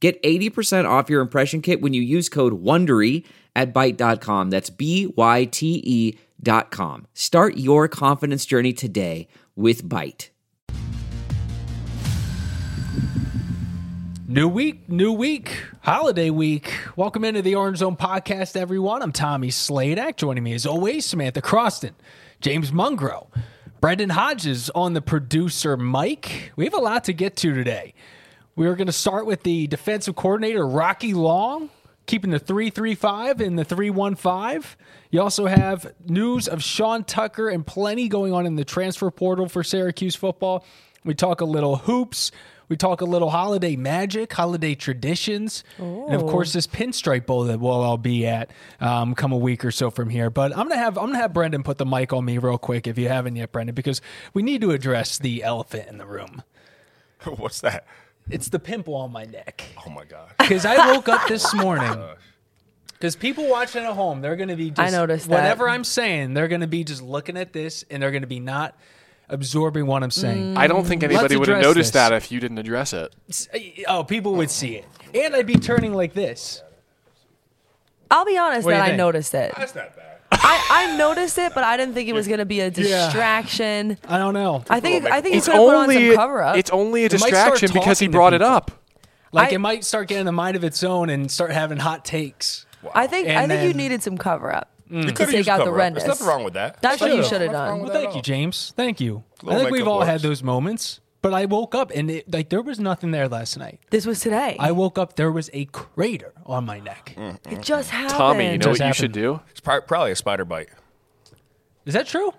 Get 80% off your impression kit when you use code WONDERY at Byte.com. That's B-Y-T-E dot com. Start your confidence journey today with Byte. New week, new week, holiday week. Welcome into the Orange Zone podcast, everyone. I'm Tommy Sladak. Joining me as always, Samantha Croston, James Mungro, Brendon Hodges on the producer mic. We have a lot to get to today. We are going to start with the defensive coordinator, Rocky Long, keeping the 335 and the 315. You also have news of Sean Tucker and plenty going on in the transfer portal for Syracuse football. We talk a little hoops. We talk a little holiday magic, holiday traditions, and of course this pinstripe bowl that we'll all be at um, come a week or so from here. But I'm gonna have I'm gonna have Brendon put the mic on me real quick if you haven't yet, Brendon, because we need to address the elephant in the room. What's that? It's the pimple on my neck. Oh my god. Because I woke up this oh morning. Because people watching at home, they're going to be just. I noticed that. Whatever I'm saying, they're going to be just looking at this and they're going to be not absorbing what I'm saying. Mm. I don't think anybody Let's would have address noticed this. that if you didn't address it. Uh, oh, people would see it. And I'd be turning like this. I'll be honest What do that you I think? noticed it. That's not bad. I, I noticed it, but I didn't think it was going to be a distraction. I don't know. I think I think It's could have put on only some cover up. it's only a might start distraction because he talking to brought it people. up. Like I- it might start getting a mind of its own and start having hot takes. I think I And think you then- needed some cover up mm. You to could've take out the cover-up. redness. There's nothing wrong with that. That's what you Should've. should wrong done. with Well, that thank you. James. Thank you. I Little think we've makeup all had works. those moments. But I woke up and it, like there was nothing there last night. This was today. I woke up, there was a crater on my neck. it just happened. Tommy, you know what Just you should do? It's prob- probably a spider bite. Is that true?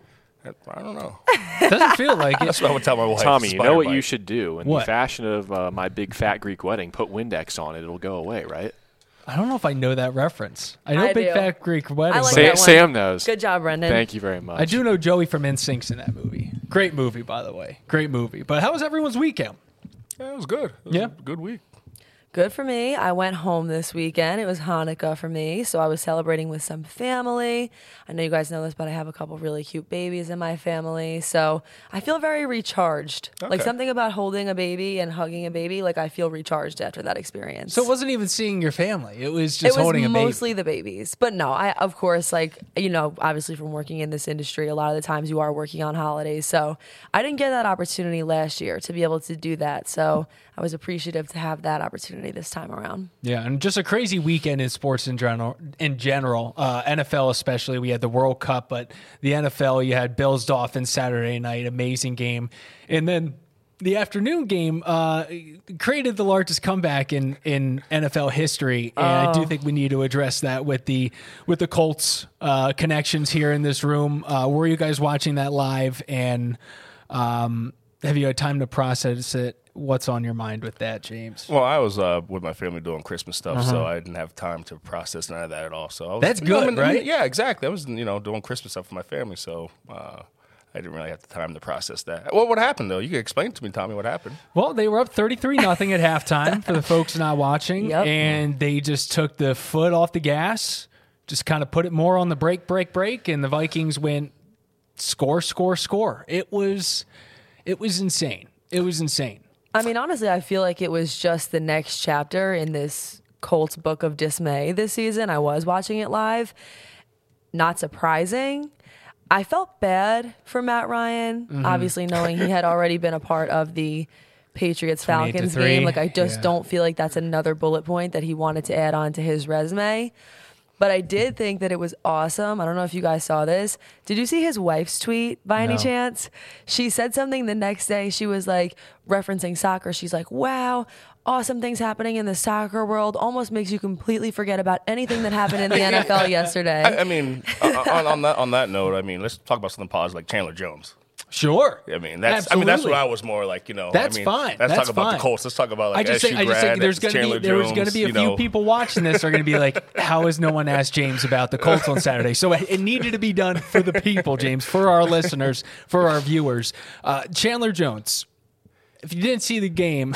I don't know. Doesn't feel like it. That's what I would tell my wife. Tommy, you know what bite. you should do in What? the fashion of uh, my big fat Greek wedding. Put Windex on it; it'll go away, right? I don't know if I know that reference. I know I Big do. Fat Greek Wedding. I like but Sam, that one. Sam knows. Good job, Brendon. Thank you very much. I do know Joey from NSYNC's in that movie. Great movie, by the way. Great movie. But how was everyone's weekend? Yeah, it was good. It was Yeah. a good week. Good for me. I went home this weekend. It was Hanukkah for me, so I was celebrating with some family. I know you guys know this, but I have a couple really cute babies in my family, so I feel very recharged. Like something about holding a baby and hugging a baby, like I feel recharged after that experience. So it wasn't even seeing your family. It was just it was holding a baby. mostly the babies, but no, I of course like you know obviously from working in this industry, a lot of the times you are working on holidays, so I didn't get that opportunity last year to be able to do that. So I was appreciative to have that opportunity this time around. Yeah, and just a crazy weekend in sports in general. In general, uh, NFL especially, we had the World Cup, but the NFL, you had Bills Dolphins Saturday night, amazing game, and then the afternoon game uh, created the largest comeback in in NFL history, and I do think we need to address that with the with the Colts uh, connections here in this room. Uh, were you guys watching that live, and um, have you had time to process it? What's on your mind with that, James? Well, I was uh, with my family doing Christmas stuff, so I didn't have time to process none of that at all. So I was, Uh-huh. That's you know, good, I mean, right? Yeah, exactly. I was you know doing Christmas stuff for my family, so uh, I didn't really have the time to process that. Well, what happened though? You can explain to me, Tommy, what happened. Well, they were up 33 nothing at halftime for the folks not watching. Yep. And they just took the foot off the gas, just kind of put it more on the brake, brake, brake. And the Vikings went score, score, score. It was, it was insane. It was insane. I mean, honestly, I feel like it was just the next chapter in this Colts book of dismay this season. I was watching it live. Not surprising. I felt bad for Matt Ryan, Mm-hmm. obviously knowing he had already been a part of the Patriots Falcons game. Like, I just Yeah. don't feel like that's another bullet point that he wanted to add on to his resume. But I did think that it was awesome. I don't know if you guys saw this. Did you see his wife's tweet by any No. chance? She said something the next day. She was like referencing soccer. She's like, wow, awesome things happening in the soccer world. Almost makes you completely forget about anything that happened in the NFL yesterday. I, I mean, uh, on, on that on that note, I mean, let's talk about something positive like Chandler Jones. Sure. I mean, that's I mean that's what I was more like. You know, That's I mean, fine. Let's That's talk about the Colts. Let's talk about like I just SU think, I just think there's going to be there's going to be a few know. people watching this are going to be like, how has no one asked James about the Colts on Saturday? So it, needed to be done for the people, James, for our listeners, for our viewers. Uh, Chandler Jones, if you didn't see the game,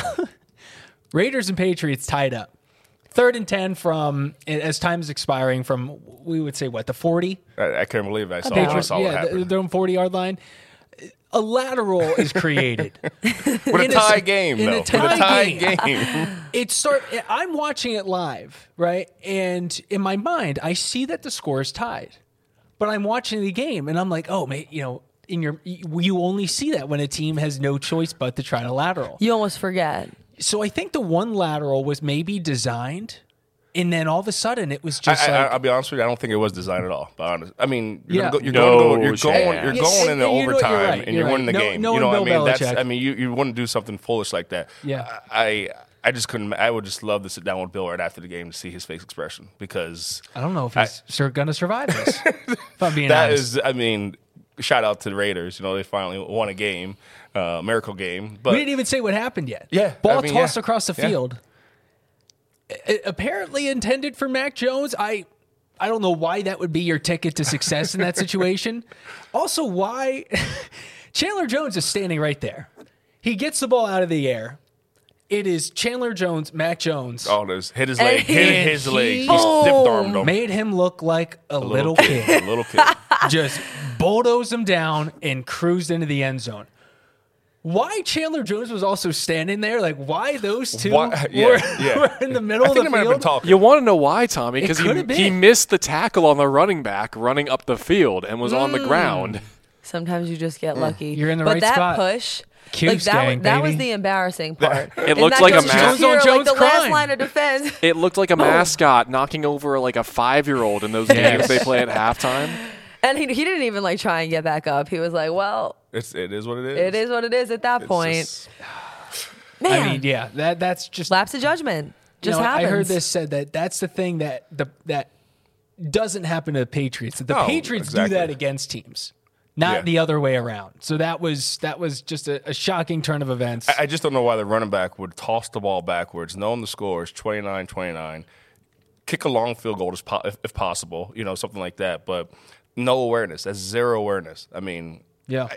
Raiders and Patriots tied up. Third and ten from as time is expiring from we would say what the forty I, I can't believe it. I saw, I saw yeah happened. their own forty yard line. A lateral is created. With in a a- tie game, in a though. With tie a tie game. game. it start i'm watching it live right and in my mind i see that the score is tied but i'm watching the game and i'm like oh mate you know in your you only see that when a team has no choice but to try to lateral You almost forget. so i think the one lateral was maybe designed and then all of a sudden it was just I, like I'll be honest with you. I don't think it was designed at all. But honest, I mean, you're Yeah. gonna go, you're No going, to go, you're going, chance. you're Yeah, going and- into and you know what, you're overtime, right, and you're you're winning the. No- game. no you know one what I Bill mean? That's. I mean, you, you wouldn't do something foolish like that. Yeah. I I just couldn't. I would just love to sit down with Bill right after the game to see his face expression because i don't know if he's sur- gonna survive this if i'm being that honest is. I mean, shout out to the Raiders. You know, they finally won a game, uh, miracle game. But we didn't even say what happened yet. Yeah, Ball I mean, tossed yeah. across the field. A- apparently intended for Mac Jones. I I don't know why that would be your ticket to success in that situation. Also, why Chandler Jones is standing right there. He gets the ball out of the air. It is Chandler Jones, Mac Jones. oh, this hit his leg, hit he- his leg. He stiff armed him. Made him look like a little kid. a little kid. just bulldozed him down and cruised into the end zone. Why Chandler Jones was also standing there? Like, why those two Why- yeah, were, yeah. were in the middle I of the they might have been field? talking. You want to know why, Tommy? Because he, he missed the tackle on the running back running up the field and was on Mm. the ground. Sometimes you just get lucky. You're in the but right that spot. push, Cuse like that, gang, was, that was the embarrassing part. It And looks that like a goes mass- to Jones like the last line of defense. It looked like a mascot knocking over like a five year old in those games they play at halftime. And he, he didn't even like try and get back up. He was like, "Well, It's, it is what it is. it is what it is at that It's point." just- Man, I mean, yeah, that that's just lapse of judgment you just know, happens. I heard this said that that's the thing that the that doesn't happen to the Patriots. That the No, Patriots exactly. do that against teams, not Yeah. the other way around. So that was that was just a, a shocking turn of events. I just don't know why the running back would toss the ball backwards, knowing the score is 29 29, kick a long field goal if, po- if, if possible, you know, something like that. But no awareness. That's zero awareness. I mean, yeah.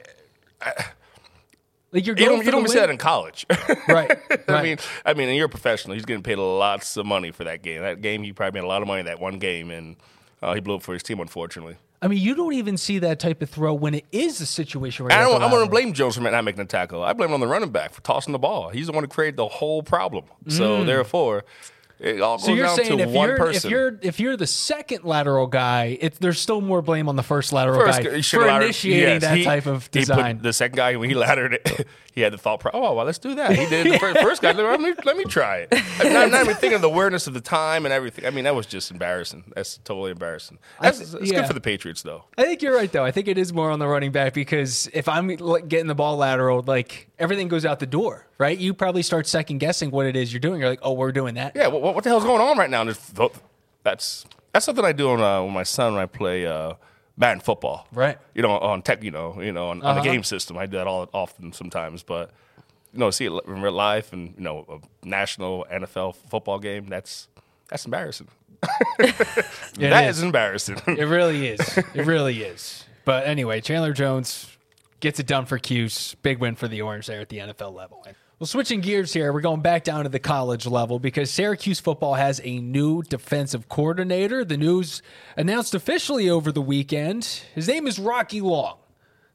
Like you're you don't, you don't the see that in college. right, I mean, I mean, and you're a professional. He's getting paid lots of money for that game. That game, he probably made a lot of money that one game, and uh, he blew it for his team, unfortunately. I mean, you don't even see that type of throw when it is a situation where I don't, I'm going to blame Jones for not making a tackle. I blame it on the running back for tossing the ball. He's the one who created the whole problem. So therefore, it all goes. So you're down saying to if one you're person. if you're if you're the second lateral guy, it, there's still more blame on the first lateral First, guy for should've initiating yes, that he- type of design. the second guy when he laddered it, he had the thought. Pro- oh well, let's do that. He did the first, first guy. Let me let me try it. I'm not, not even thinking of the awareness of the time and everything. I mean, that was just embarrassing. That's totally embarrassing. That's, th- it's yeah. good for the Patriots though. I think you're right though. I think it is more on the running back because if I'm getting the ball lateral, like everything goes out the door, right? You probably start second guessing what it is you're doing. You're like, oh, we're doing that. Yeah, what, what the hell's going on right now? And that's that's something I do on, uh, with my son when I play uh, Madden football. Right. You know, on tech. You know, you know, on, on the game system. I do that all often sometimes, but you know, see it in real life and you know, a national NFL football game. That's that's embarrassing. It That is. is embarrassing. It really is. It really is. But anyway, Chandler Jones gets it done for Cuse. Big win for the Orange there at the NFL level. Well, switching gears here, we're going back down to the college level because Syracuse football has a new defensive coordinator. The news announced officially over the weekend. His name is Rocky Long.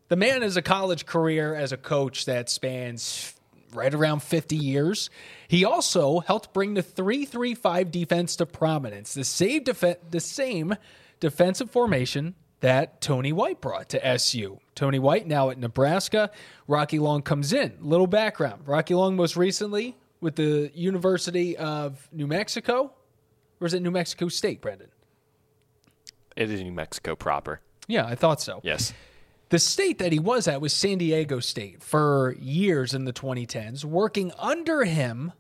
The man has a college career as a coach that spans right around 50 years. He also helped bring the 335 defense to prominence, the same, defe- the same defensive formation that Tony White brought to SU. Tony White now at Nebraska. Rocky Long comes in. Little background Rocky Long most recently with the University of New Mexico. Or is it New Mexico State, Brendon? It is New Mexico proper. Yeah, I thought so. Yes. The state that he was at was San Diego State for years in the 2010s, working under him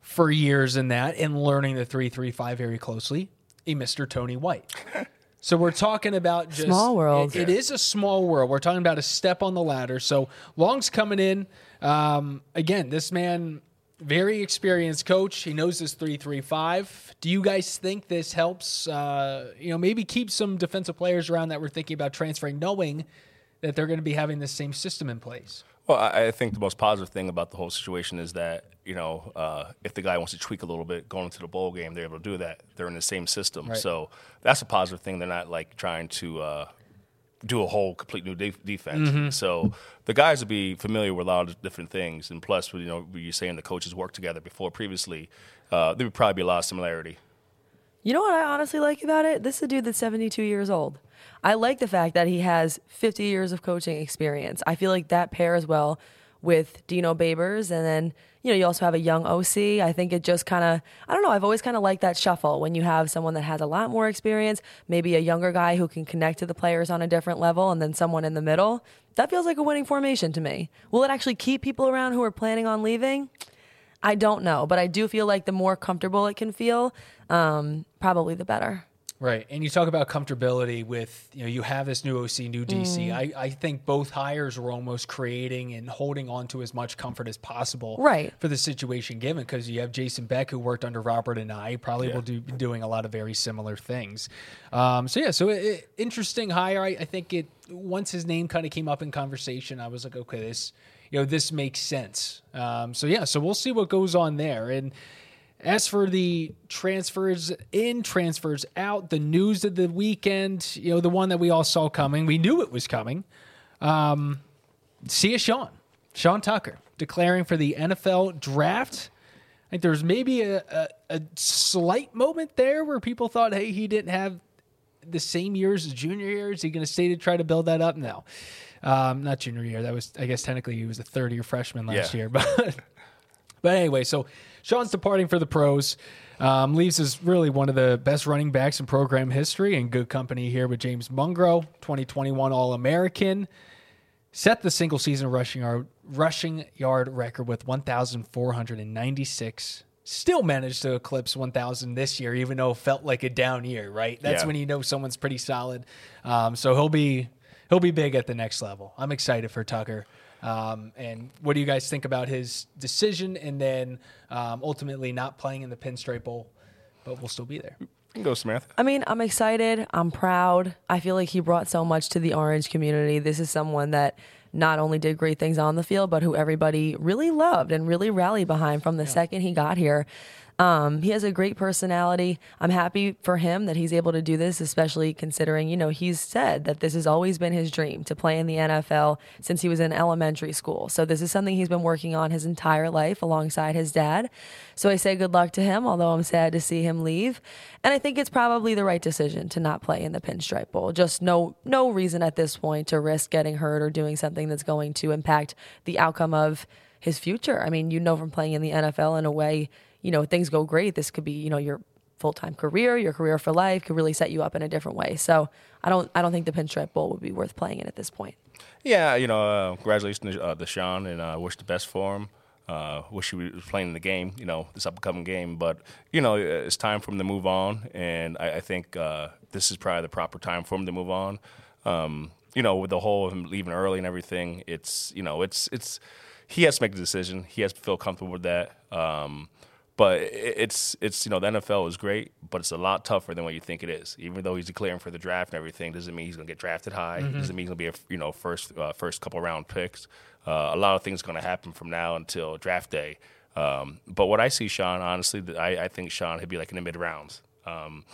for years in that and learning the 335 very closely, a Mr. Tony White. So we're talking about just Small world. it- it is a small world. We're talking about a step on the ladder. So Long's coming in. Um, again, this man, very experienced coach. He knows his three three five. Do you guys think this helps? Uh, you know, maybe keep some defensive players around that we're thinking about transferring, knowing that they're going to be having the same system in place. Well, I, I think the most positive thing about the whole situation is that you know uh, if the guy wants to tweak a little bit going into the bowl game, they're able to do that. They're in the same system, Right. so that's a positive thing. They're not like trying to uh, do a whole complete new de- defense. So the guys will be familiar with a lot of different things, and plus, you know, you're saying the coaches worked together before previously. Uh, there would probably be a lot of similarity. You know what I honestly like about it? This is a dude that's 72 years old. I like the fact that he has 50 years of coaching experience. I feel like that pairs well with Dino Babers. And then, you know, you also have a young OC. I think it just kind of, I don't know, I've always kind of liked that shuffle when you have someone that has a lot more experience, maybe a younger guy who can connect to the players on a different level, and then someone in the middle. That feels like a winning formation to me. Will it actually keep people around who are planning on leaving? I don't know, but I do feel like the more comfortable it can feel, um, probably the better. Right. And you talk about comfortability with, you know, you have this new OC, new DC. Mm. I, I think both hires were almost creating and holding on to as much comfort as possible Right. for the situation given because you have Jason Beck who worked under Robert Anae probably will do be doing a lot of very similar things. Um, so yeah, so it, it- interesting hire. I, I think it once his name kind of came up in conversation, I was like, okay, this you know this makes sense. Um, so yeah, so we'll see what goes on there and. As for the transfers in, transfers out, the news of the weekend, you know, the one that we all saw coming, we knew it was coming. Um, see a Sean, Sean Tucker, declaring for the NFL draft. I think there was maybe a, a, a slight moment there where people thought, hey, he didn't have the same years as junior year. Is he going to stay to try to build that up? No, um, not junior year. That was, I guess, technically he was a third year freshman last Yeah. year, but. But anyway, so Sean's departing for the pros. Um, leaves is really one of the best running backs in program history and good company here with James Mungro, 2021 All American. Set the single season rushing yard, rushing yard record with 1,496. Still managed to eclipse 1,000 this year, even though it felt like a down year, right? That's Yeah. when you know someone's pretty solid. Um, so he'll be he'll be big at the next level. I'm excited for Tucker. Um, and what do you guys think about his decision and then um, ultimately not playing in the Pinstripe Bowl, but we'll still be there? You can go, Samantha. I mean, I'm excited. I'm proud. I feel like he brought so much to the Orange community. This is someone that not only did great things on the field, but who everybody really loved and really rallied behind from the second he got here. Um, he has a great personality. I'm happy for him that he's able to do this, especially considering, you know, he's said that this has always been his dream to play in the NFL since he was in elementary school. So this is something he's been working on his entire life alongside his dad. So I say good luck to him, although I'm sad to see him leave. And I think it's probably the right decision to not play in the Pinstripe Bowl. Just no no reason at this point to risk getting hurt or doing something that's going to impact the outcome of his future. I mean, you know from playing in the NFL in a way, you know, things go great. This could be, you know, your full-time career, your career for life could really set you up in a different way. So, I don't I don't think the Pinstripe Bowl would be worth playing in at this point. Yeah, you know, uh, congratulations to, uh, and uh, wish the best for him. Uh, wish he was playing in the game, you know, this upcoming game. But you know, it's time for him to move on, and I, I think uh, this is probably the proper time for him to move on. Um, you know, with the whole of him leaving early and everything, it's you know, it's it's he has to make a decision. He has to feel comfortable with that. Um, but it's it's you know the NFL is great, but it's a lot tougher than what you think it is. Even though he's declaring for the draft and everything, doesn't mean he's going to get drafted high. Doesn't mean he's going to be a you know first uh, first couple round picks. Uh, a lot of things are going to happen from now until draft day. Um, but what I see, Sean, honestly, I, I think Sean he'd be like in the mid rounds. Um,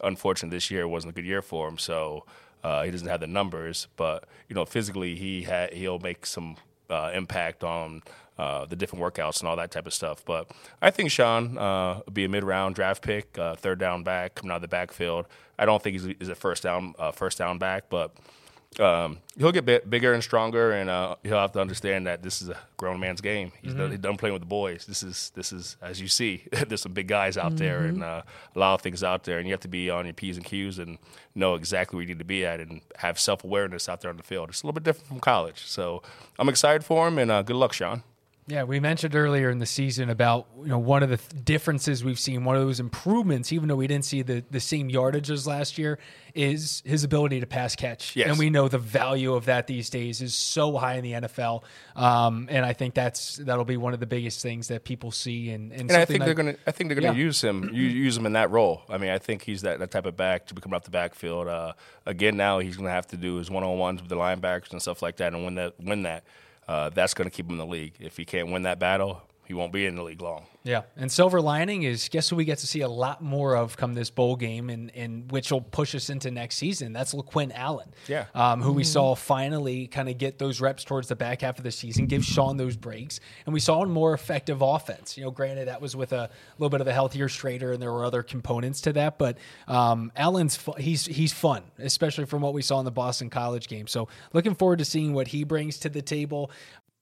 unfortunately, this year wasn't a good year for him, so uh, he doesn't have the numbers. But you know, physically, he had he'll make some uh, impact on uh, the different workouts and all that type of stuff. But I think Sean uh, will be a mid-round draft pick, uh, third down back coming out of the backfield. I don't think he's, he's a first down uh, first down back, but um, he'll get bit bigger and stronger, and uh, he'll have to understand that this is a grown man's game. He's, done, he's done playing with the boys. This is this is as you see. there's some big guys out there, and uh, a lot of things out there, and you have to be on your p's and q's and know exactly where you need to be at, and have self awareness out there on the field. It's a little bit different from college, so I'm excited for him, and uh, good luck, Sean. Yeah, we mentioned earlier in the season about you know one of the th- differences we've seen, one of those improvements, even though we didn't see the, the same yardage as last year, is his ability to pass catch. Yes. And we know the value of that these days is so high in the NFL, um, and I think that's that'll be one of the biggest things that people see. And and, And I think they're gonna. I think they're gonna Yeah. use him. Use him in that role. I mean, I think he's that, that type of back to become off the backfield. Uh, again, now he's gonna have to do his one on ones with the linebackers and stuff like that, and win that. Win that. Uh, that's gonna keep him in the league. If he can't win that battle, he won't be in the league long. Yeah, and silver lining is guess who we get to see a lot more of come this bowl game, and, and which will push us into next season. That's LeQuint Allen, Yeah. um, who we saw finally kind of get those reps towards the back half of the season, give Sean those breaks, and we saw a more effective offense. You know, granted that was with a little bit of a healthier Shrader, and there were other components to that, but um, Allen's fu- he's he's fun, especially from what we saw in the Boston College game. So looking forward to seeing what he brings to the table.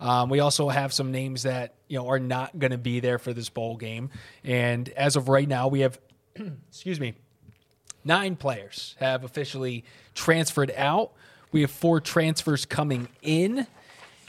Um, we also have some names that you know are not going to be there for this bowl game, and as of right now, we have, excuse me, nine players have officially transferred out. We have four transfers coming in,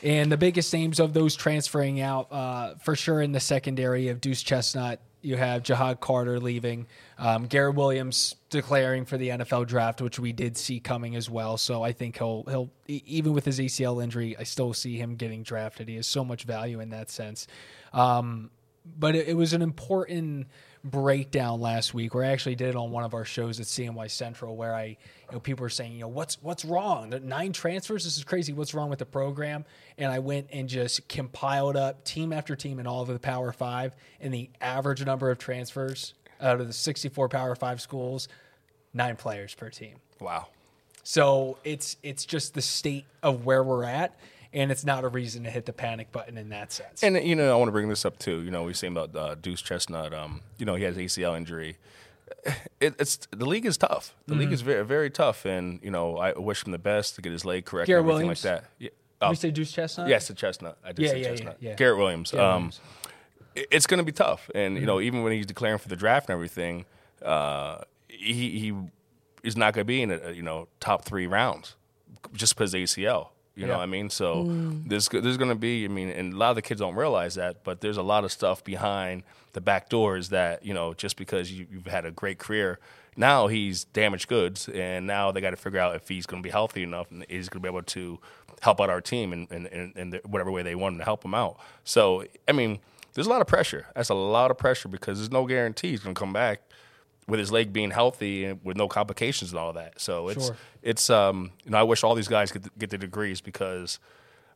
and the biggest names of those transferring out, uh, for sure, in the secondary of Duce Chestnut. You have Ja'Had Carter leaving, um, Garrett Williams declaring for the NFL draft, which we did see coming as well. So I think he'll he'll even with his ACL injury, I still see him getting drafted. He has so much value in that sense. Um, but it, it was an important breakdown last week where I actually did it on one of our shows at CNY Central where I, you know, people were saying, you know, what's what's wrong? Nine transfers, this is crazy. What's wrong with the program? And I went and just compiled up team after team in all of the Power Five and the average number of transfers out of the 64 Power Five schools, nine players per team. Wow. So it's it's just the state of where we're at, and it's not a reason to hit the panic button in that sense. And you know, I want to bring this up too. You know, we saying about uh, Duce Chestnut. Um, you know, he has ACL injury. It, it's the league is tough. The Mm-hmm. league is very very tough, and you know, I wish him the best to get his leg correct. Garrett and everything Williams? like that. Yeah. Oh, we say Duce Chestnut? yes, the Chestnut. I did Yeah, say yeah, Chestnut. yeah. Garrett Williams. Garrett um, Williams. it's going to be tough, and you Mm-hmm. know, even when he's declaring for the draft and everything, uh, he he is not going to be in a, you know top three rounds just because ACL. You know what I mean? So mm. there's there's going to be. I mean, and a lot of the kids don't realize that, but there's a lot of stuff behind the back doors that you know just because you, you've had a great career. Now he's damaged goods, and now they got to figure out if he's going to be healthy enough and he's going to be able to help out our team in, in, in, in the, whatever way they want him to help him out. So, I mean, there's a lot of pressure. That's a lot of pressure because there's no guarantee he's going to come back with his leg being healthy and with no complications and all that. So it's Sure. it's um you know I wish all these guys get the, get the degrees because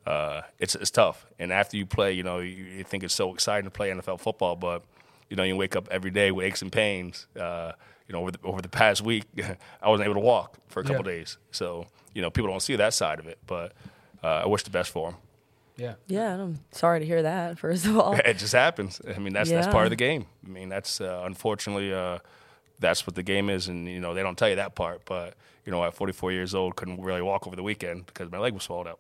uh it's it's tough. And after you play, you know you, you think it's so exciting to play NFL football, but you know you wake up every day with aches and pains. Uh, you know over the, over the past week, I wasn't able to walk for a couple Yeah. days. So you know people don't see that side of it, but uh, I wish the best for him. Yeah. Yeah, and I'm sorry to hear that. First of all, It just happens. I mean, that's that's part of the game. I mean, that's uh, unfortunately uh, that's what the game is, and you know they don't tell you that part. But you know, at 44 years old, couldn't really walk over the weekend because my leg was swelled up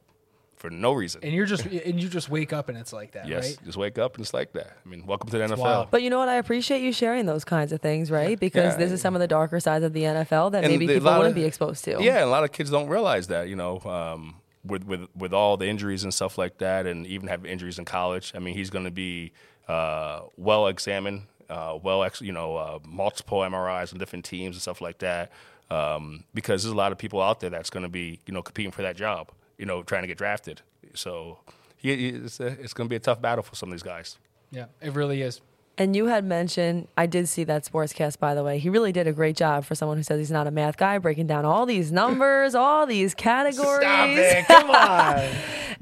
for no reason. And you're just and you just wake up and it's like that, yes, right? just wake up and it's like that. I mean, welcome to the NFL. wild. but you know what? I appreciate you sharing those kinds of things, right? Because Yeah. this is some of the darker sides of the NFL that And maybe the- people lot wouldn't of- be exposed to. Yeah, and a lot of kids don't realize that. You know, um, with with with all the injuries and stuff like that, and even have injuries in college. I mean, he's going to be uh, well examined, uh, well, ex- you know, uh, multiple MRIs on different teams and stuff like that. Um, because there's a lot of people out there that's going to be, you know, competing for that job. You know, trying to get drafted. So, he, he- it's, a, it's going to be a tough battle for some of these guys. Yeah, it really is. And you had mentioned, I did see that sportscast, by the way. He really did a great job for someone who says he's not a math guy, breaking down all these numbers, all these categories. Stop it. Come on.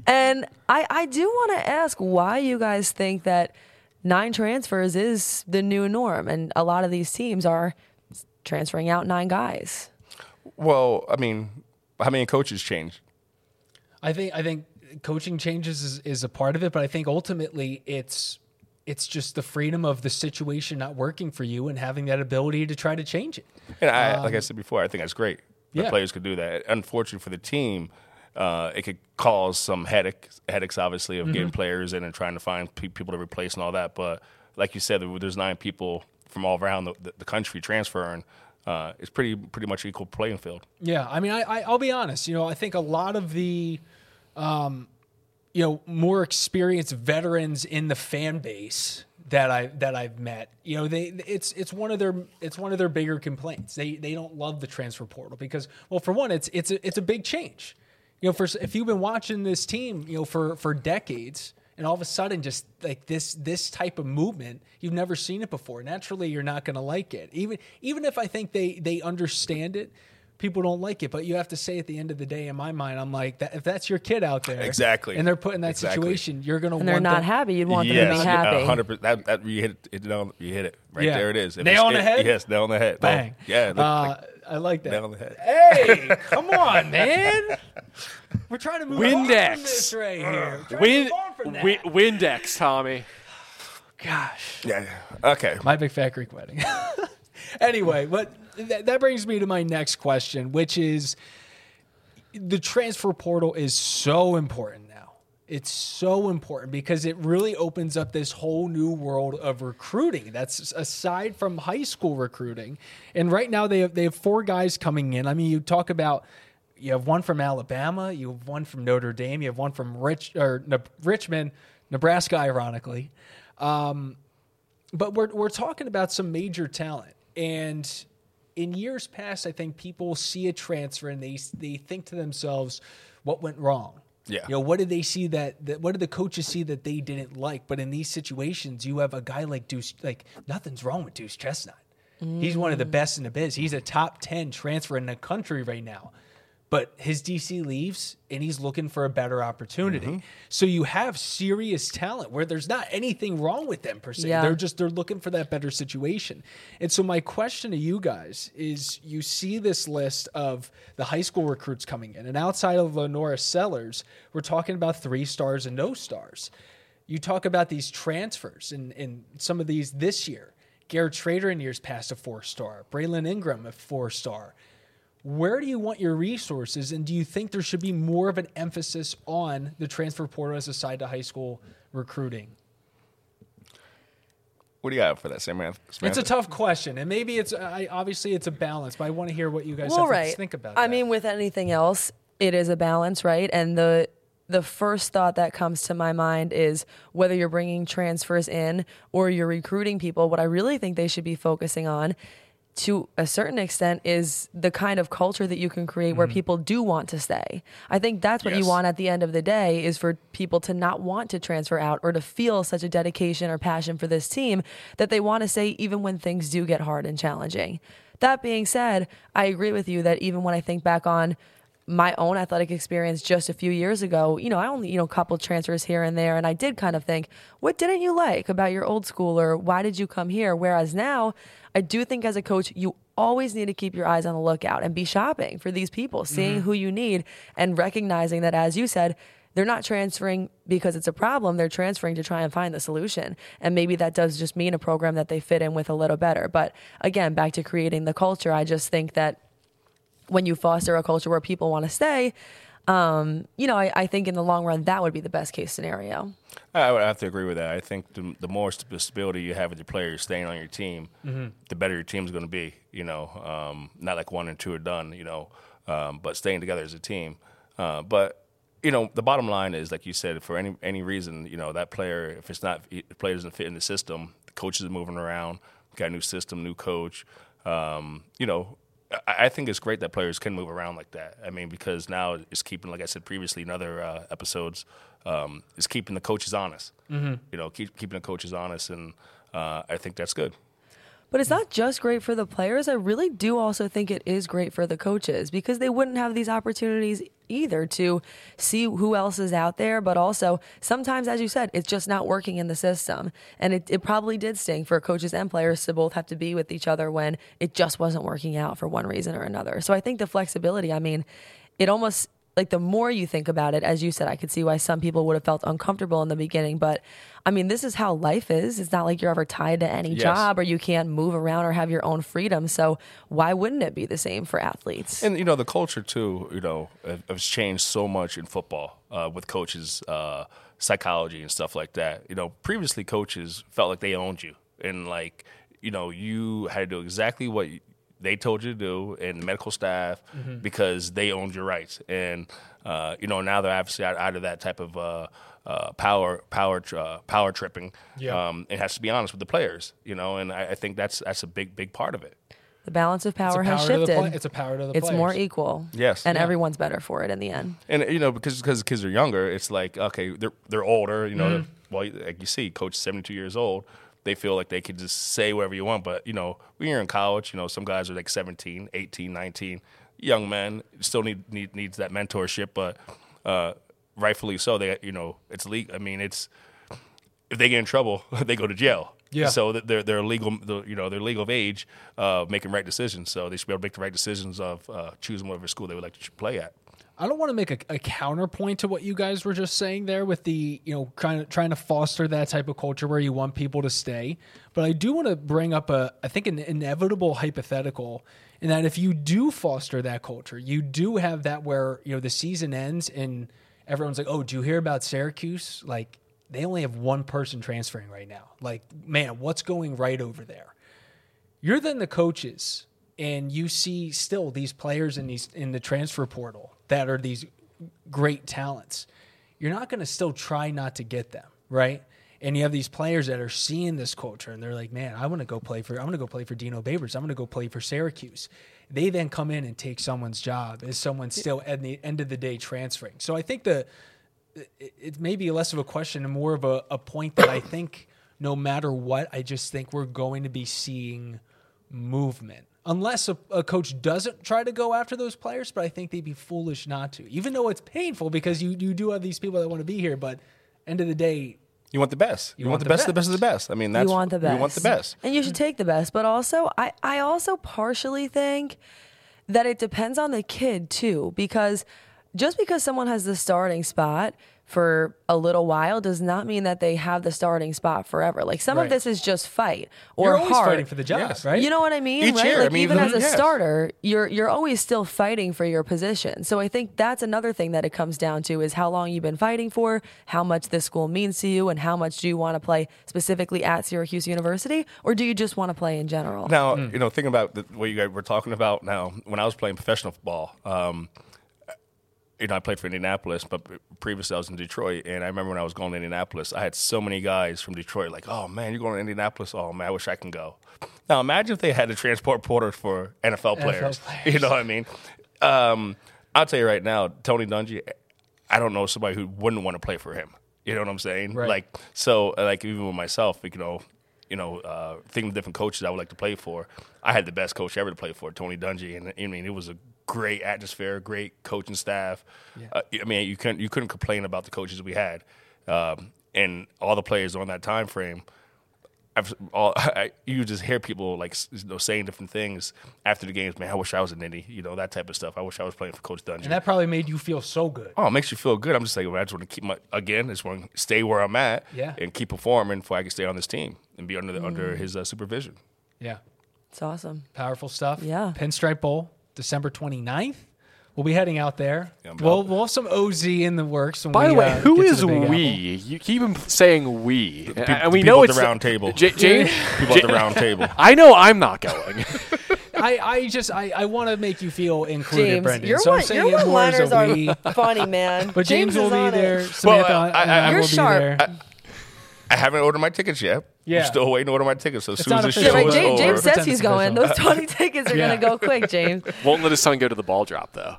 And I, I do want to ask why you guys think that nine transfers is the new norm. And a lot of these teams are transferring out nine guys. Well, I mean, how many coaches changed? I think I think coaching changes is, is a part of it, but I think ultimately it's it's just the freedom of the situation not working for you and having that ability to try to change it. And I, like I um, said before, I think that's great. The yeah. players could do that. Unfortunately for the team, uh, it could cause some headache, headaches, obviously, of getting players in and trying to find pe- people to replace and all that. But like you said, there's nine people from all around the, the, the country transferring. Uh, it's pretty pretty much equal playing field. Yeah, I mean, I, I I'll be honest. You know, I think a lot of the, um, you know, more experienced veterans in the fan base that I that I've met, you know, they it's it's one of their it's one of their bigger complaints. They they don't love the transfer portal because, well, for one, it's it's a, it's a big change. You know, for if you've been watching this team, you know, for for decades, and all of a sudden, just like this this type of movement, you've never seen it before. Naturally, you're not going to like it. Even even if I think they they understand it, people don't like it. But you have to say at the end of the day, in my mind, I'm like, that, if that's your kid out there, Exactly. and they're put in that Exactly. situation, you're going to and they're not them- happy. You'd want them to be happy. hundred percent. That, that you hit it, it you hit it right Yeah. there. It is If Nail on the head? Yes, nail on the head. No, Bang. yeah, look, Uh, like, I like that. nail the head. Hey, come on, man. We're trying to move on from Windex. this right here. We're Win, from that. Wi- Windex, Tommy. Gosh. Yeah. Okay. My big fat Greek wedding. anyway, but that, that brings me to my next question, which is the transfer portal is so important now. It's so important because it really opens up this whole new world of recruiting. That's aside from high school recruiting. And right now they have they have four guys coming in. I mean, you talk about you have one from Alabama, you have one from Notre Dame, you have one from Rich or Ne- Richmond, Nebraska, ironically. Um, but we're we're talking about some major talent, and in years past, I think people see a transfer and they they think to themselves, "What went wrong?" Yeah. you know, what did they see that, that what did the coaches see that they didn't like? But in these situations, you have a guy like Duce, like nothing's wrong with Duce Chestnut. He's one of the best in the biz. He's a top ten transfer in the country right now. But his DC leaves and he's looking for a better opportunity. Mm-hmm. So you have serious talent where there's not anything wrong with them per se. Yeah. They're just they're looking for that better situation. And so my question to you guys is you see this list of the high school recruits coming in and outside of Lenora Sellers, we're talking about three stars and no stars. You talk about these transfers and, and some of these this year. Garrett Shrader in years past a four star. Braylon Ingram a four star where do you want your resources and do you think there should be more of an emphasis on the transfer portal as a side to high school recruiting What do you got for that, Samantha? it's a tough question and maybe it's uh, I, obviously it's a balance but i want to hear what you guys well, have right. to think about it. I that. mean, with anything else, it is a balance, right? And the the first thought that comes to my mind is whether you're bringing transfers in or you're recruiting people. What I really think they should be focusing on, to a certain extent, is the kind of culture that you can create where mm-hmm. people do want to stay. I think that's what you want at the end of the day is for people to not want to transfer out or to feel such a dedication or passion for this team that they want to stay even when things do get hard and challenging. That being said, I agree with you that even when I think back on my own athletic experience just a few years ago, you know, I only, you know, a couple transfers here and there. And I did kind of think, what didn't you like about your old school or why did you come here? Whereas now, I do think as a coach, you always need to keep your eyes on the lookout and be shopping for these people, seeing mm-hmm. who you need and recognizing that, as you said, they're not transferring because it's a problem. They're transferring to try and find the solution. And maybe that does just mean a program that they fit in with a little better. But again, back to creating the culture, I just think that when you foster a culture where people want to stay, um, you know, I, I think in the long run, that would be the best case scenario. I would have to agree with that. I think the, the more stability you have with your players staying on your team, the better your team's going to be. You know, um, not like one and two are done. You know, um, but staying together as a team. Uh, but you know, the bottom line is, like you said, for any any reason, you know, that player, if it's not, if the player doesn't fit in the system, the coaches are moving around, got a new system, new coach. Um, you know, I, think it's great that players can move around like that. I mean, because now it's keeping, like I said previously in other uh, episodes, um, it's keeping the coaches honest. Mm-hmm. You know, keep, keeping the coaches honest, and uh, I think that's good. But it's not just great for the players. I really do also think it is great for the coaches because they wouldn't have these opportunities either to see who else is out there. But also, sometimes, as you said, it's just not working in the system. And it, it probably did sting for coaches and players to both have to be with each other when it just wasn't working out for one reason or another. So I think the flexibility, I mean, it almost like the more you think about it, as you said, I could see why some people would have felt uncomfortable in the beginning. But I mean, this is how life is. It's not like you're ever tied to any Yes. job or you can't move around or have your own freedom. So why wouldn't it be the same for athletes? And you know the culture too. You know has changed so much in football uh, with coaches' uh, psychology and stuff like that. You know, previously coaches felt like they owned you, and like you know you had to do exactly what you- they told you to do, and the medical staff because they owned your rights. And uh, you know now they're obviously out, out of that type of. Uh, uh, power, power, uh, power tripping. Yeah. Um, it has to be honest with the players, you know, and I, I think that's that's a big, big part of it. the balance of It's a power, has power to the shifted. play- it's a power to the It's more equal. Yes. And Yeah. everyone's better for it in the end. And you know, because because kids are younger, it's like okay, they're they're older. You know, Mm-hmm. well, like you see, coach seventy two years old. They feel like they could just say whatever you want. But you know, when you're in college, you know, some guys are like 17, 18, 19, young men still need, need needs that mentorship. But uh, rightfully so, they you know, it's legal. I mean, it's if they get in trouble, they go to jail. Yeah. So they're they're legal, the- you know, they're legal of age, uh, making right decisions. So they should be able to make the right decisions of uh, choosing whatever school they would like to play at. I don't want to make a, a counterpoint to what you guys were just saying there with the, you know, trying to, trying to foster that type of culture where you want people to stay. But I do want to bring up a, I think, an inevitable hypothetical in that if you do foster that culture, you do have that where, you know, the season ends and everyone's like, oh, do you hear about Syracuse? Like, they only have one person transferring right now. Like, man, what's going right over there? you're then the coaches and you see still these players in these in the transfer portal that are these great talents you're not going to still try not to get them right and you have these players that are seeing this culture and they're like man i want to go play for i'm going to go play for dino babers i'm going to go play for syracuse they then come in and take someone's job Is someone still at the end of the day transferring so i think the it- it may be less of a question and more of a, a point that I think no matter what, I just think we're going to be seeing movement. Unless a, a coach doesn't try to go after those players, but I think they'd be foolish not to. Even though it's painful because you, you do have these people that want to be here, but end of the day, You want the best. You, want, the best, of the best of the best. I mean, that's you want the best. You want the best. And you should take the best. But also, I, I also partially think that it depends on the kid too, because just because someone has the starting spot for a little while does not mean that they have the starting spot forever. Like some Right. of this is just fight or you're always heart. fighting for the job, Yes. right? You know what I mean, Each right? year, I mean, even as a yes. starter, you're you're always still fighting for your position. So I think that's another thing that it comes down to is how long you've been fighting for, how much this school means to you, and how much do you want to play specifically at Syracuse University, or do you just want to play in general? Now, you know, thinking about the, what you guys were talking about now, when I was playing professional football, um, you know, I played for Indianapolis, but previously I was in Detroit. And I remember when I was going to Indianapolis, I had so many guys from Detroit like, oh, man, you're going to Indianapolis? Oh, man, I wish I can go. Now, imagine if they had a transport porter for NFL players. players. You know what I mean? Um, I'll tell you right now, Tony Dungy, I don't know somebody who wouldn't want to play for him. You know what I'm saying? Right. Like, so, like, even with myself, you know, you know, uh, thinking of different coaches I would like to play for. I had the best coach ever to play for, Tony Dungy, and I mean, it was a great atmosphere, great coaching staff. Uh, I mean, you couldn't you couldn't complain about the coaches we had, um, and all the players on that time frame. I've, all, I, you just hear people like you know, saying different things after the games. Man, I wish I was in Indy. You know that type of stuff. I wish I was playing for Coach Dungy. and that probably made you feel so good. Oh, it makes you feel good. I'm just like, well, I just want to keep my again. I just want to stay where I'm at, Yeah. and keep performing before I can stay on this team and be under the, Mm. under his uh, supervision. Yeah. It's awesome. Powerful stuff. Yeah. Pinstripe Bowl, December 29th. We'll be heading out there. Yeah, we'll, we'll have some OZ in the works. When By we, the way, uh, who get to is the Big we? Apple. You keep saying we, and, we people know at it's the round table. J- James, People at the round table. I know I'm not going. I, I just I, I want to make you feel included, James, Brendon. your so I'm one, saying your it more as one-liners are funny, man. But James, will is be on it. there. Samantha I- and I- I You're will be sharp. there. I haven't ordered my tickets yet. Yeah. I'm still waiting to order my tickets. So as It's soon as not the show Yeah, like is James- James, over, James says he's going. Those 20 tickets are Yeah. going to go quick, James. Won't let his son go to the ball drop though.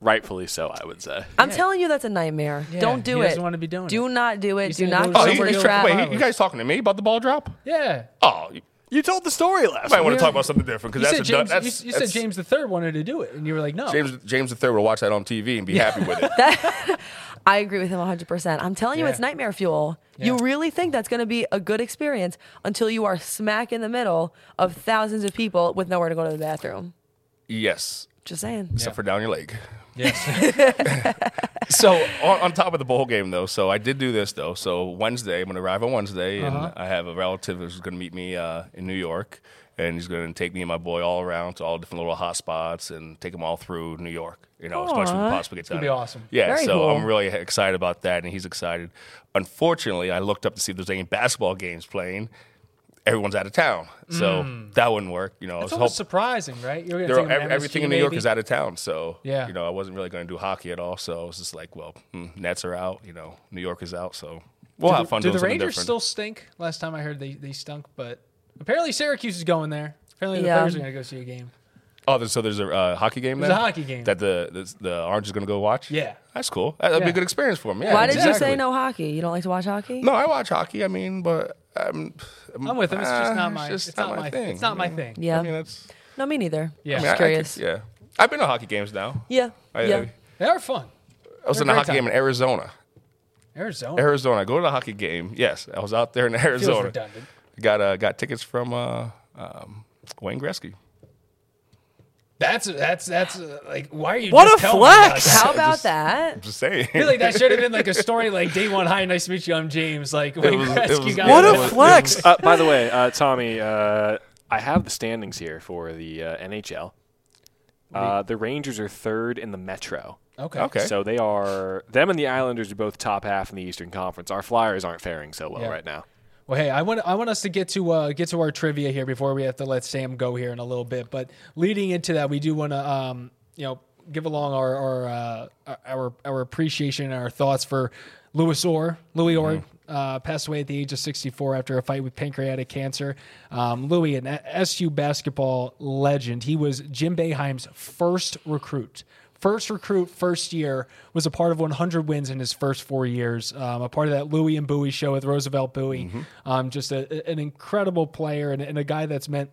Rightfully so, I would say. I'm telling you, that's a nightmare. Yeah, Don't do he it. wanna be doing do it. not do it. He's Do not go oh, go you, the trap. wait, you guys talking to me about the ball drop? Yeah. Oh, you You told the story last. I might want to talk about something different because said, that's, a, done- that's you, you said James the third wanted to do it, and you were like, no. James James the third will watch that on TV and be happy with it. I agree with him 100%. I'm telling you, Yeah. it's nightmare fuel. You Yeah. really think that's going to be a good experience until you are smack in the middle of thousands of people with nowhere to go to the bathroom. yes, Just saying. except for down your leg. Yes. So on, on top of the bowl game, though, so I did do this though. So Wednesday, I'm going to arrive on Wednesday, and Uh-huh. I have a relative who's going to meet me uh, in New York, and he's going to take me and my boy all around to all different little hot spots and take them all through New York. You know, as much as we Aw. possibly get gonna done. be awesome. Yeah, Very so cool. I'm really excited about that, and he's excited. Unfortunately, I looked up to see if there's any basketball games playing. Everyone's out of town, so that wouldn't work. You know, It's was almost hoping surprising, right? You're gonna there, take him everything in New York maybe? is out of town, so Yeah. you know I wasn't really going to do hockey at all. So I was just like, well, hmm, Nets are out, you know, New York is out, so we'll Do have the- fun Do the Rangers different. still stink? Last time I heard they, they stunk, but apparently Syracuse is going there. Apparently the Yeah. players are going to go see a game. oh, there's, so there's a uh, hockey game. There's then a hockey game. that the the, the Orange is going to go watch. Yeah. that's cool. That- That'd be Yeah. a good experience for me. Yeah, Why did you exactly. say no hockey? You don't like to watch hockey? No, I watch hockey. I mean, but um, I'm with him. It's just uh, not my. just It's not my thing. It's not my I mean, thing. Yeah. I mean, that's. No, me neither. Yeah. I mean, Just I- I could- curious. yeah, I've been to hockey games now. yeah. I, yeah. I, They are fun. I was They're in a a great hockey game in Arizona. Arizona Arizona. I go to the hockey game. Yes, I was out there in feels Arizona. redundant. Got uh, got tickets from uh, um, Wayne Gretzky. That's that's that's uh, like why are you? What just a telling me about flex! that? How about Just- that? Just saying. I feel like that should have been like a story like day one. Hi, nice to meet you. I'm James. Like Wayne was- Gretzky was- got What a flex! uh, by the way, uh, Tommy, uh, I have the standings here for the uh, NHL. Uh, the Rangers are third in the Metro. Okay. Okay. So they are them and the Islanders are both top half in the Eastern Conference. Our Flyers aren't faring so well Yeah. right now. Well, hey, I want I want us to get to uh, get to our trivia here before we have to let Sam go here in a little bit. But leading into that, we do want to um, you know give along our our, uh, our our appreciation and our thoughts for Louis Orr. Louis Orr uh, passed away at the age of 64 after a fight with pancreatic cancer. Um, Louis, an SU basketball legend, he was Jim Boeheim's first recruit. First recruit, first year, was a part of 100 wins in his first four years. Um, a part of that Louis and Bouie show with Roosevelt Bouie. Um, just a, an incredible player and, and a guy that's meant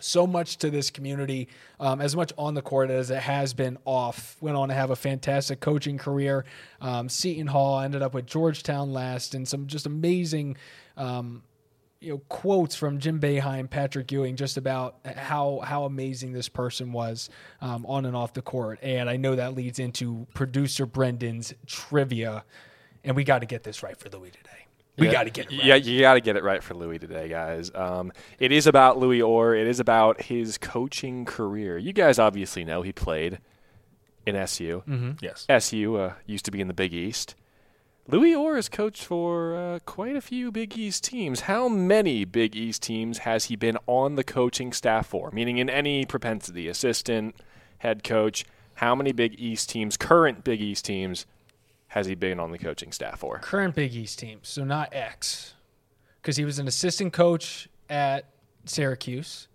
so much to this community, um, as much on the court as it has been off. Went on to have a fantastic coaching career. Um, Seton Hall ended up with Georgetown last, and some just amazing. Um, you know quotes from Jim Boeheim, Patrick Ewing, just about how how amazing this person was um, on and off the court, and I know that leads into producer Brendon's trivia, and we got to get this right for Louis today. We Yeah. got to get it right. Yeah, you got to get it right for Louis today, guys. Um, it is about Louis Orr. It is about his coaching career. You guys obviously know he played in SU. Mm-hmm. yes. SU uh, used to be in the Big East. Louis Orr has coached for uh, quite a few Big East teams. How many Big East teams has he been on the coaching staff for? Meaning in any propensity, assistant, head coach. How many Big East teams, current Big East teams, has he been on the coaching staff for? current Big East teams, so not X, because he was an assistant coach at Syracuse.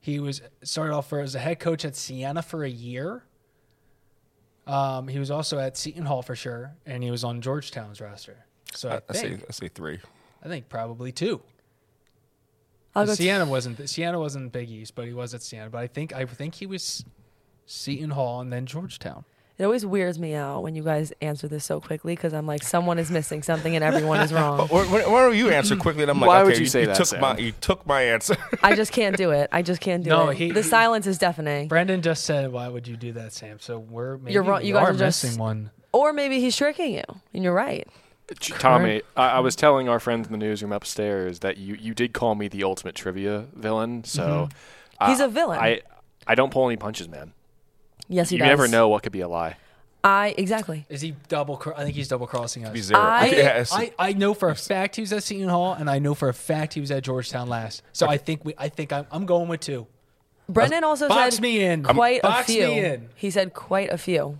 He was started off as a head coach at Siena for a year. Um, he was also at Seton Hall for sure, and he was on Georgetown's roster. So I, I, I say I say three. I think probably two. I'll go Siena wasn't Siena wasn't Big East, but he was at Siena. But I think I think he was Seton Hall and then Georgetown. It always weirds me out when you guys answer this so quickly because I'm like, someone is missing something and everyone is wrong. Why why- why don't you answer quickly? And I'm like, Why okay, would you say that, took Sam? my you took my answer. I just can't do it. I just can't do No, it. he- the he- silence is deafening. Brendon just said, "Why would you do that, Sam?" So we're maybe You're wrong. we You guys are are just- missing one. Or maybe he's tricking you, and you're right. Tommy, I, I was telling our friends in the newsroom upstairs that you, you did call me the ultimate trivia villain. So uh, He's a villain. I I don't pull any punches, man. Yes, he you does. You never know what could be a lie. I exactly. Is he double? Cro- I think he's double crossing us. Be zero. I- Yes. I, I know for a fact he was at Seton Hall, and I know for a fact he was at Georgetown last. So I think we, I think I'm, I'm going with two. Brendon also Box said me in. quite a Box few. me in. He said quite a few.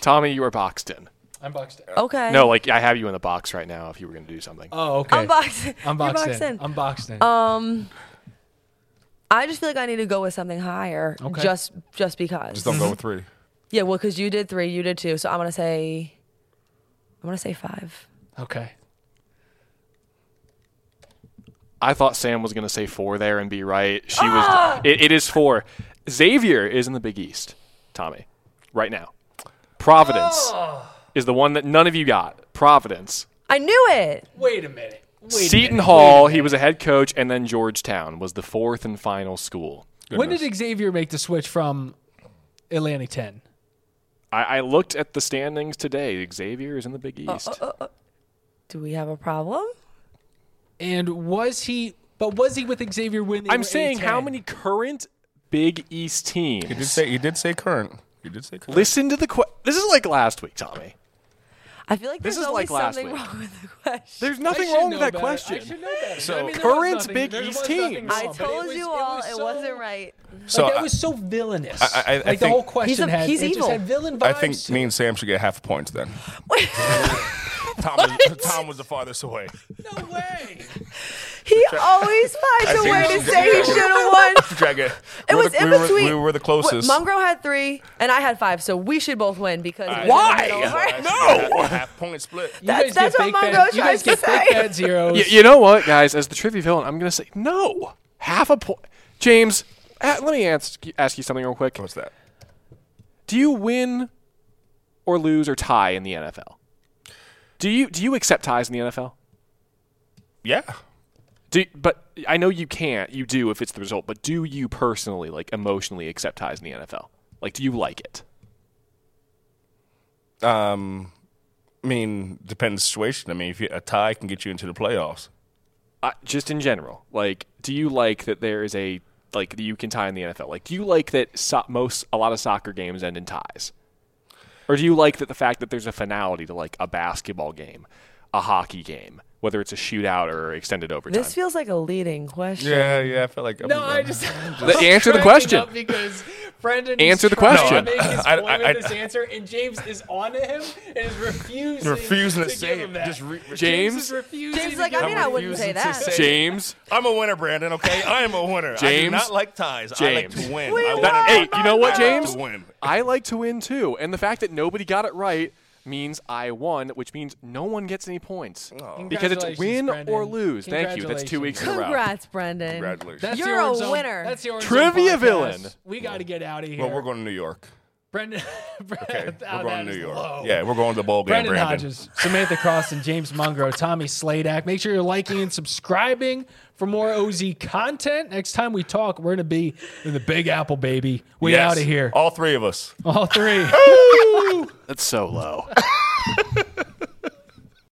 Tommy, you are boxed in. I'm boxed in. Okay. No, like I have you in the box right now. If you were going to do something, Oh, okay. I'm boxed. I'm You're boxed, boxed in. in. I'm boxed in. Um, I just feel like I need to go with something higher, Okay. just just because. Just don't go with mm-hmm. three. Yeah, well, because you did three, you did two, so I'm gonna say, I'm gonna say five. okay. I thought Sam was going to say four there and be right. She was. Ah! It, it is four. Xavier is in the Big East. Tommy, right now. Providence ah! is the one that none of you got. Providence. I knew it. Wait a minute. Wait Seton minute. Hall, he was a head coach, and then Georgetown was the fourth and final school. minute. When did Xavier make the switch from Atlantic 10? I, I looked at the standings today. Xavier is in the Big uh, uh, East. Uh, Do we have a problem? And was he? But was he with Xavier when they I'm were saying how A10? many current Big East teams? He did say he did say current. He did say current. Listen to the question. This is like last week, Tommy. I feel like This there's is always like last something week. wrong with the question. There's nothing wrong with that better. question. I should know better. So, I mean, current nothing- Big East was nothing teams. I told was- you it all was it so- wasn't right. So like, that I- was so villainous. I- I- I like the think- whole question He's a- had he's evil. just had villain vibes. I think me and Sam should get half a point then. Tom, was, Tom was the farthest away. No way. He always finds I a think way to say he should have won. Drag it. It was the- in we were- between. We were the closest. Mungro had three, and I had five, so we should both win because it was in the Why? No. Half point split. You That's- guys that's get what big Mongo bad, You guys tries get to say. bad zeros. Y- you know what, guys? As the trivia villain, I'm going to say no. Half a point. James, uh, let me ask, ask you something real quick. What's that? Do you win or lose or tie in the NFL? Do you do you accept ties in the NFL? Yeah. Do, but I know you can't. You do if it's the result. But do you personally, like, emotionally accept ties in the NFL? Like, do you like it? Um, I mean, depends the situation. I mean, if you, a tie can get you into the playoffs. Uh, just in general, like, do you like that there is a like that you can tie in the NFL? Like, do you like that so- most a lot of soccer games end in ties, or do you like that the fact that there's a finality to like a basketball game, a hockey game, whether it's a shootout or extended overtime? This feels like a leading question. Yeah, yeah. I feel like I'm, No, I just The- I'm answer the question. up because Brendon Answer is the question. To make his I- point I- I- with this answer, and James is on to him and is refusing, refusing to to say give it. him that. Just re- James James? is refusing. James is like, give I mean, I wouldn't say to that. say- James. I'm a winner, Brandon. Okay, I am a winner. I do James? not like ties. James. I like James. to win. We I won. want Hey, you know what, James? I like to win too, and the fact that nobody got it right means I won, which means no one gets any points oh. because it's win Brendon. or lose. Thank you. That's two weeks in a row. Congrats, Brendon. Congratulations. That's You're the a Orange Zone- winner. That's the Orange Trivia Zone villain. We got to get out of here. well, we're going to New York. Brendon. Okay, Oh, we're going to New York. low. Yeah, we're going to the bowl game, Brendon Brandon. Hodges, Samantha Croston, James Mungro, Tommy Sladak. Make sure you're liking and subscribing for more OZ content. Next time we talk, we're going to be in the Big Apple, baby. We Yes, out of here. All three of us. All three. That's so low.